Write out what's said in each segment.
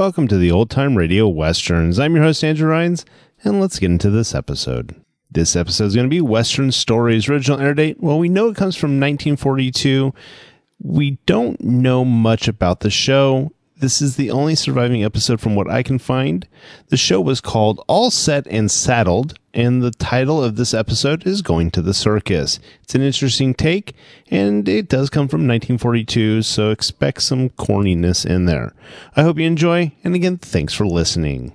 Welcome to the Old Time Radio Westerns. I'm your host, Andrew Rhynes, and let's get into this episode. This episode is going to be Western Stories. Original air date, well, we know it comes from 1942. We don't know much about the show. This is the only surviving episode from what I can find. The show was called All Set and Saddled, and the title of this episode is Going to the Circus. It's an interesting take, and it does come from 1942, so expect some corniness in there. I hope you enjoy, and again, thanks for listening.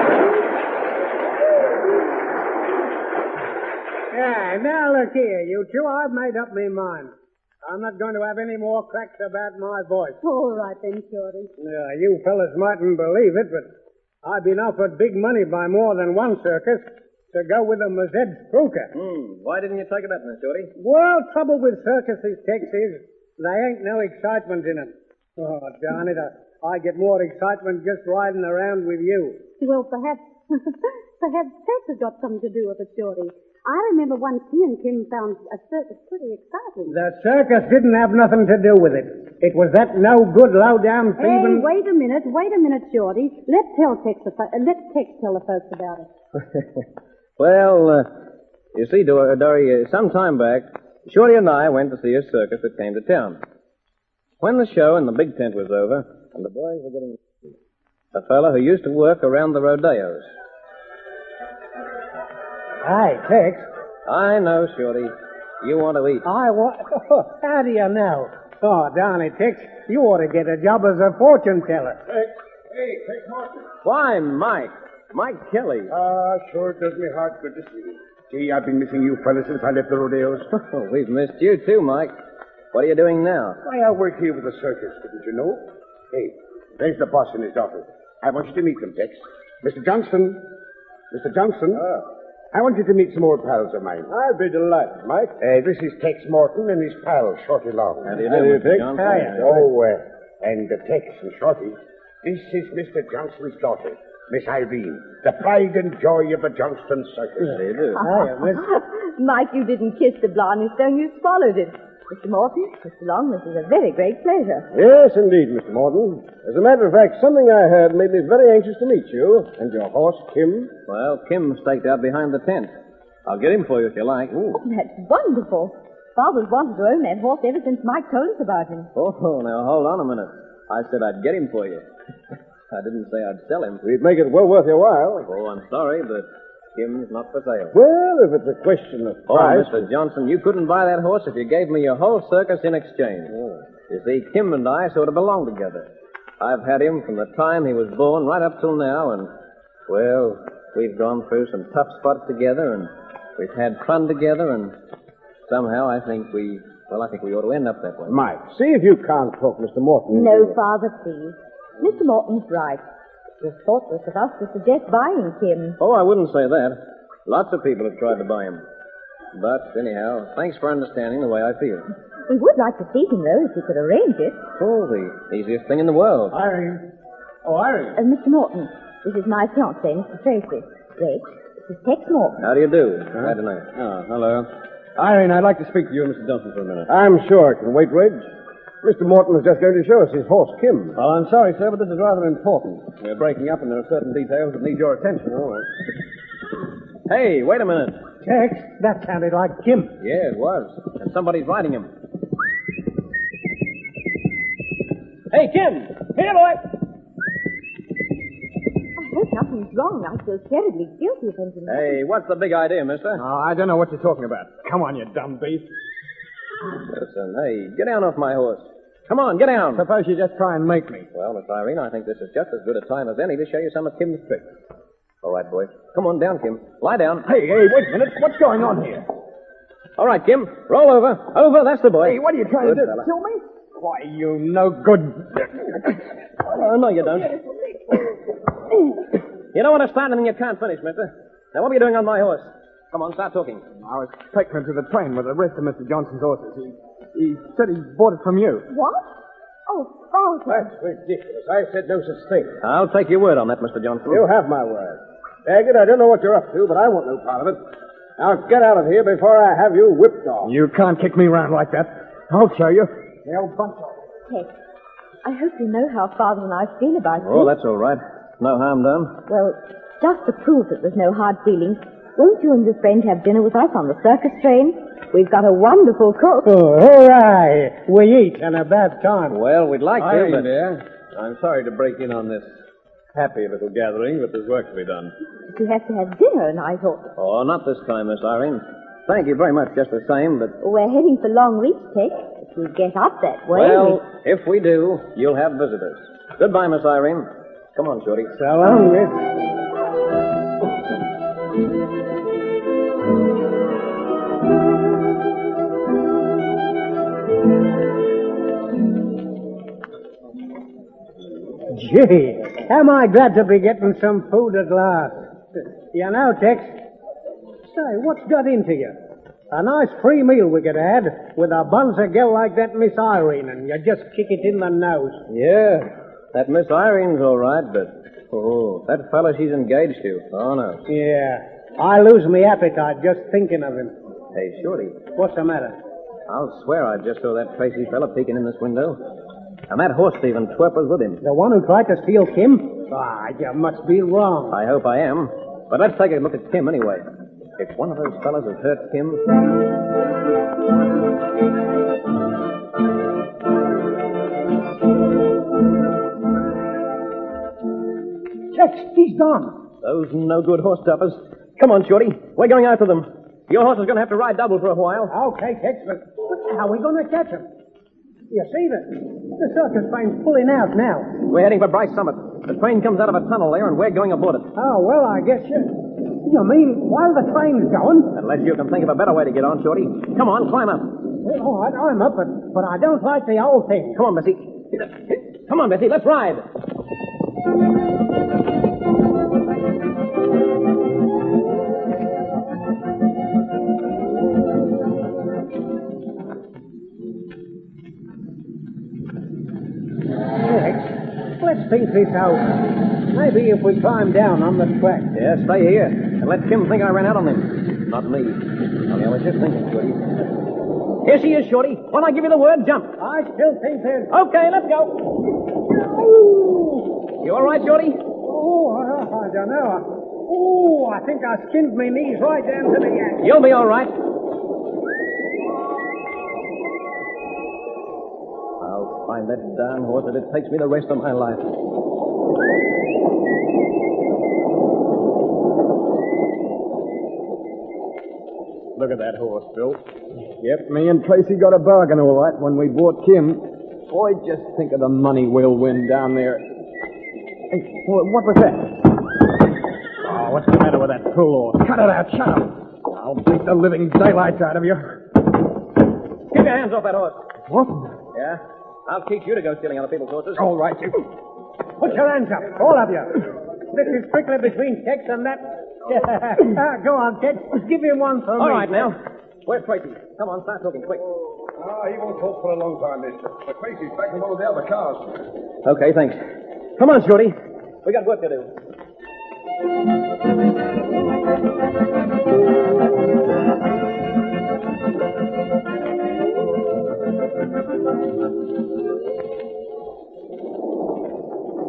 Yeah, now look here, you two. I've made up my mind. I'm not going to have any more cracks about my voice. All right then, Shorty. Yeah, you fellas mightn't believe it, but I've been offered big money by more than one circus to go with them as head spooker. Hmm. Why didn't you take it up, Miss Shorty? Well, trouble with circuses, Tex, is they ain't no excitement in them. Oh, darn it, I, I get more excitement just riding around with you. Well, perhaps, perhaps Tex has got something to do with it, Shorty. I remember once he and Kim found a circus pretty exciting. The circus didn't have nothing to do with it. It was that no good, low down thieving. Hey, wait a minute, wait a minute, Shorty. Let's tell Tex, the, fo- uh, let Tex tell the folks about it. well, uh, you see, Dor- Dory, uh, some time back, Shorty and I went to see a circus that came to town. When the show in the big tent was over, and the boys were getting a fellow who used to work around the rodeos. Hi, Tex. I know, Shorty. You want to eat. I want. how do you know? Oh, darn it, Tex. You ought to get a job as a fortune teller. Hey, Hey, Tex Morton. Why, Mike? Mike Kelly. Ah, sure it does me heart good to see you. Gee, I've been missing you fellas since I left the rodeos. Oh, we've missed you too, Mike. What are you doing now? Why, I work here with the circus, didn't you know? Hey, there's the boss and his daughter. I want you to meet them, Tex. Mr. Johnson. Mr. Johnson. I want you to meet some old pals of mine. I'll be delighted, Mike. Uh, this is Tex Morton and his pal, Shorty Long. How do you do, Mr. Johnson? Oh, uh, and uh, Tex and Shorty. This is Mr. Johnson's daughter, Miss Irene, the pride and joy of the Johnson Circus. How do you do? Hiya, miss. Mike, you didn't kiss the blarney stone, you swallowed it. Mr. Morton, Mr. Long, this is a very great pleasure. Yes, indeed, Mr. Morton. As a matter of fact, something I heard made me very anxious to meet you. And your horse, Kim. Well, Kim's staked out behind the tent. I'll get him for you if you like. That's wonderful. Father's wanted to own that horse ever since Mike told us about him. Oh, now hold on a minute. I said I'd get him for you. I didn't say I'd sell him. We'd make it well worth your while. Oh, I'm sorry, but Kim's not for sale. Well, if it's a question of Oh, price. Mr. Johnson, you couldn't buy that horse if you gave me your whole circus in exchange. Oh. You see, Kim and I sort of belong together. I've had him from the time he was born right up till now, and, well, we've gone through some tough spots together, and we've had fun together, and somehow I think we, well, I think we ought to end up that way. Mike, see if you can't talk Mr. Morton. No, Father, please. Mr. Morton's right. It was thoughtless of us to suggest buying Kim. Oh, I wouldn't say that. Lots of people have tried to buy him. But, anyhow, thanks for understanding the way I feel. We would like to see him, though, if we could arrange it. Oh, the easiest thing in the world. Irene. Oh, Irene. Uh, Mr. Morton, this is my fiancé, Mr. Tracy. Reg, this is Tex Morton. How do you do? Glad to know. Oh, hello. Irene, I'd like to speak to you and Mr. Johnson for a minute. I'm sure it can wait, Reg. Mr. Morton is just going to show us his horse, Kim. Well, I'm sorry, sir, but this is rather important. We're breaking up, and there are certain details that need your attention. All right. Hey, wait a minute. Tex, that sounded like Kim. Yeah, it was. And somebody's riding him. Hey, Kim! Here, boy! Oh, I hope nothing's wrong. I feel terribly guilty of anything. Hey, what's the big idea, mister? Oh, I don't know what you're talking about. Come on, you dumb beast. Listen, hey, get down off my horse. Come on, get down. Suppose you just try and make me. Well, Miss Irene, I think this is just as good a time as any to show you some of Kim's tricks. All right, boy. Come on down, Kim. Lie down. Hey, hey, wait a minute. What's going on here? All right, Kim. Roll over. Over, that's the boy. Hey, what are you trying Good to do? fella. Kill me? Why, you no good. Oh, no, you don't. You don't want to start and you can't finish, mister. Now, what are you doing on my horse? Come on, start talking. I was taking him to the train with the rest of Mr. Johnson's horses. He, he said he bought it from you. What? Oh, Father. That's ridiculous. I said no such thing. I'll take your word on that, Mr. Johnson. You have my word. Daggett, I don't know what you're up to, but I want no part of it. Now get out of here before I have you whipped off. You can't kick me around like that. I'll show you. They'll bunch off. Tex, I hope you know how Father and I feel about you. Oh, this. that's all right. No harm done. Well, just to prove that there's no hard feelings, won't you and your friend have dinner with us on the circus train? We've got a wonderful cook. Oh, hooray! We eat and a bad time. Well, we'd like to, Irene, but... dear, I'm sorry to break in on this happy little gathering, but there's work to be done. You have to have dinner, and I thought, Oh, not this time, Miss Irene. Thank you very much, just the same, but... we're heading for Longreach, Tex. If we get up that way. Well, if we do, you'll have visitors. Goodbye, Miss Irene. Come on, Shorty. So long, Rich. Gee, am I glad to be getting some food at last. You know, Tex. Say, what's got into you? A nice free meal we could have had with a bonzer girl like that Miss Irene, and you just kick it in the nose. Yeah, that Miss Irene's all right, but... Oh, that fella she's engaged to. Oh, no. Yeah, I lose my appetite just thinking of him. Hey, Shorty, What's the matter? I'll swear I just saw that Tracy fella peeking in this window. And that horse thief and twerper's with him. The one who tried to steal Kim? Ah, you must be wrong. I hope I am. But let's take a look at Kim anyway. If one of those fellows has hurt Kim... Tex, he's gone. Those no good horse stuffers. Come on, Shorty. We're going after them. Your horse is going to have to ride double for a while. Okay, Tex, but but how are we going to catch him? You see that the circus train's pulling out now. We're heading for Bryce Summit. The train comes out of a tunnel there, and we're going aboard it. Oh, well, I guess you. You mean while the train's going? Unless you can think of a better way to get on, Shorty. Come on, climb up. All right, I'm up, but, but I don't like the whole thing. Come on, Bessie. Come on, Bessie, let's ride. Think this out. Maybe if we climb down on the track. Yeah, stay here. And let Kim think I ran out on him. Not me. Only I was just thinking, Shorty. Here she is, Shorty. When I give you the word, jump. I still think there's. Okay, let's go. You all right, Shorty? Oh, I, I don't know. Oh, I think I skinned my knees right down to the ankle. You'll be all right. Find that darn horse that it takes me the rest of my life. Look at that horse, Bill. Yep, me and Tracy got a bargain all right when we bought Kim. Boy, just think of the money we'll win down there. Hey, what was that? Oh, what's the matter with that fool horse? Cut it out, shut up. I'll beat the living daylights out of you. Keep your hands off that horse. What? Yeah? I'll teach you to go stealing other people's horses. All right, you. Put your hands up, all of you. This is strictly between Tex and that. Ah, go on, Tex. Give him one for All me. right, now. Where's Tracy? Come on, start talking quick. Ah, he won't talk for a long time, mister. But Tracy's back in one of the other cars. Okay, thanks. Come on, Shorty. We got work to do.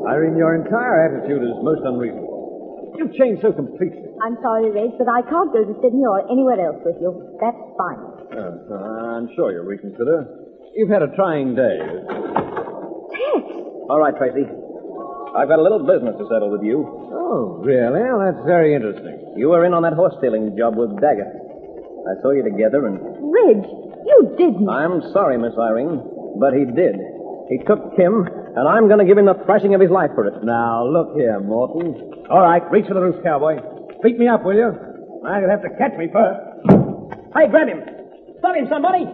Irene, your entire attitude is most unreasonable. You've changed so completely. I'm sorry, Reg, but I can't go to Sydney or anywhere else with you. That's fine. Uh, I'm sure you'll reconsider. You've had a trying day. All right, Tracy. I've got a little business to settle with you. Oh, really? Well, that's very interesting. You were in on that horse stealing job with Daggett. I saw you together, and Reg, you didn't. I'm sorry, Miss Irene, but he did. He took Kim, and I'm going to give him the thrashing of his life for it. Now, look here, Morton. All right, reach for the roof, cowboy. Beat me up, will you? I'm going to have to catch me first. Hey, grab him! Stop him, somebody!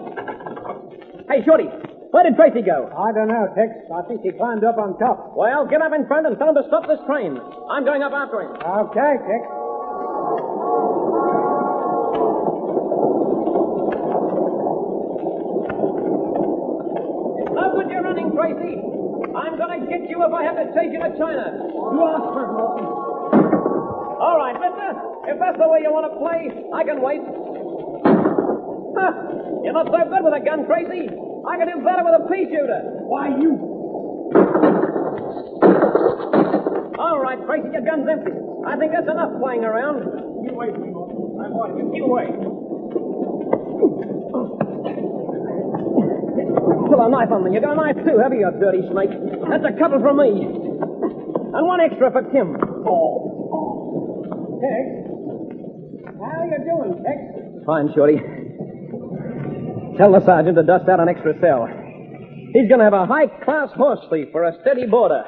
Hey, Shorty, where did Tracy go? I don't know, Tex. I think he climbed up on top. Well, get up in front and tell him to stop this train. I'm going up after him. Okay, Tex. No good you're running, Tracy. Get you if I have to take you to China. You ask for Morton. All right, mister. If that's the way you want to play, I can wait. You're not so good with a gun, Tracy. I can do better with a pea shooter. Why, you... All right, Tracy, your gun's empty. I think that's enough playing around. You wait, Morton. I'm watching you. You wait. Pull a knife on me. You got a knife too, have you, you dirty snake? That's a couple from me. And one extra for Kim. Oh. Tex. How you doing, Tex? Fine, Shorty. Tell the sergeant to dust out an extra cell. He's going to have a high-class horse thief for a steady boarder.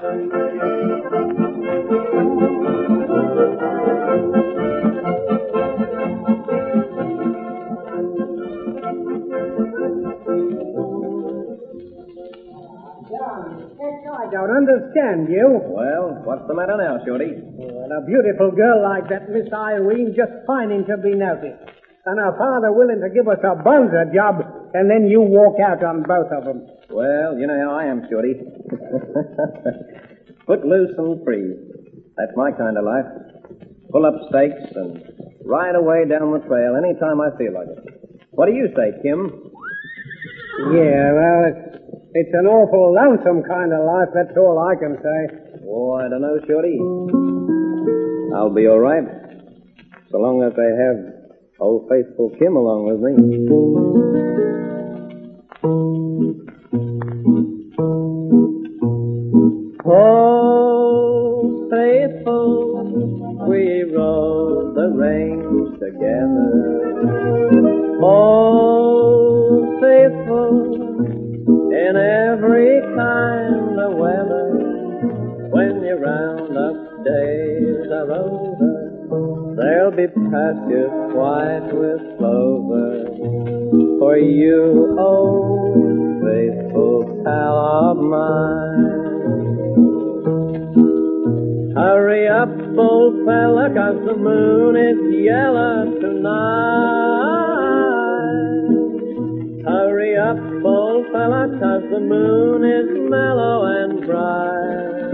Understand you. Well, what's the matter now, Shorty? Well, a beautiful girl like that Miss Irene just pining to be noticed. And her father willing to give us a bonzer job, and then you walk out on both of them. Well, you know how I am, Shorty. Foot loose and free. That's my kind of life. Pull up stakes and ride away down the trail any time I feel like it. What do you say, Kim? Yeah, well, it's, it's an awful lonesome kind of life, that's all I can say. Oh, I don't know, Shorty. I'll be all right. So long as I have old faithful Kim along with me. Oh, faithful, we rode the range together. Oh, faithful, in every kind of weather. When your roundup days are over, there'll be pastures white with clover. For you, old faithful pal of mine. Hurry up, old fella, 'cause the moon is yellow tonight. Old fella, 'cause the moon is mellow and bright.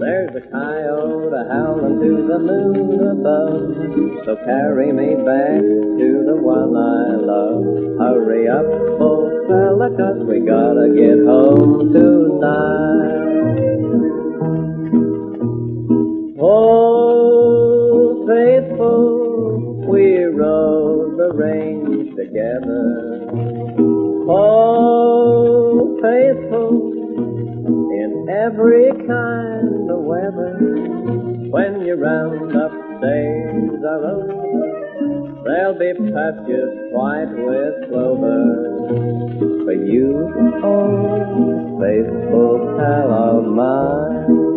There's a coyote howling to the moon above, so carry me back to the one I love. Hurry up, old fella, 'cause we gotta get home tonight. Oh, faithful, we rode the range together. Oh, faithful in every kind of weather. When your roundup days are over, there'll be patches white with clover for you, oh, faithful pal of mine.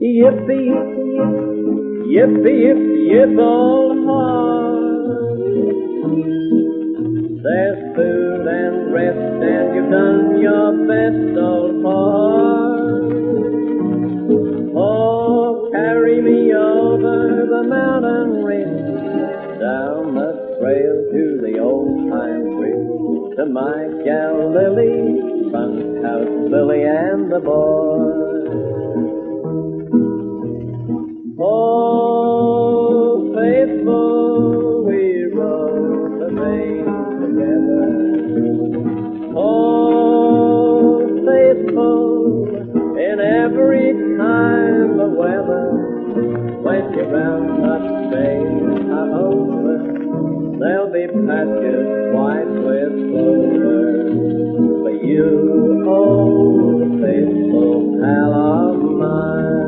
Yippee, yippee, yippee, yip, old heart. There's food and rest, and you've done your best, old heart. Oh, carry me over the mountain ridge, down the trail to the old time bridge, to my gal Lily, bunkhouse Lily and the boy. Oh, every kind of weather. You round up days are over, there'll be patches white with clover. For you, oh, faithful pal of mine.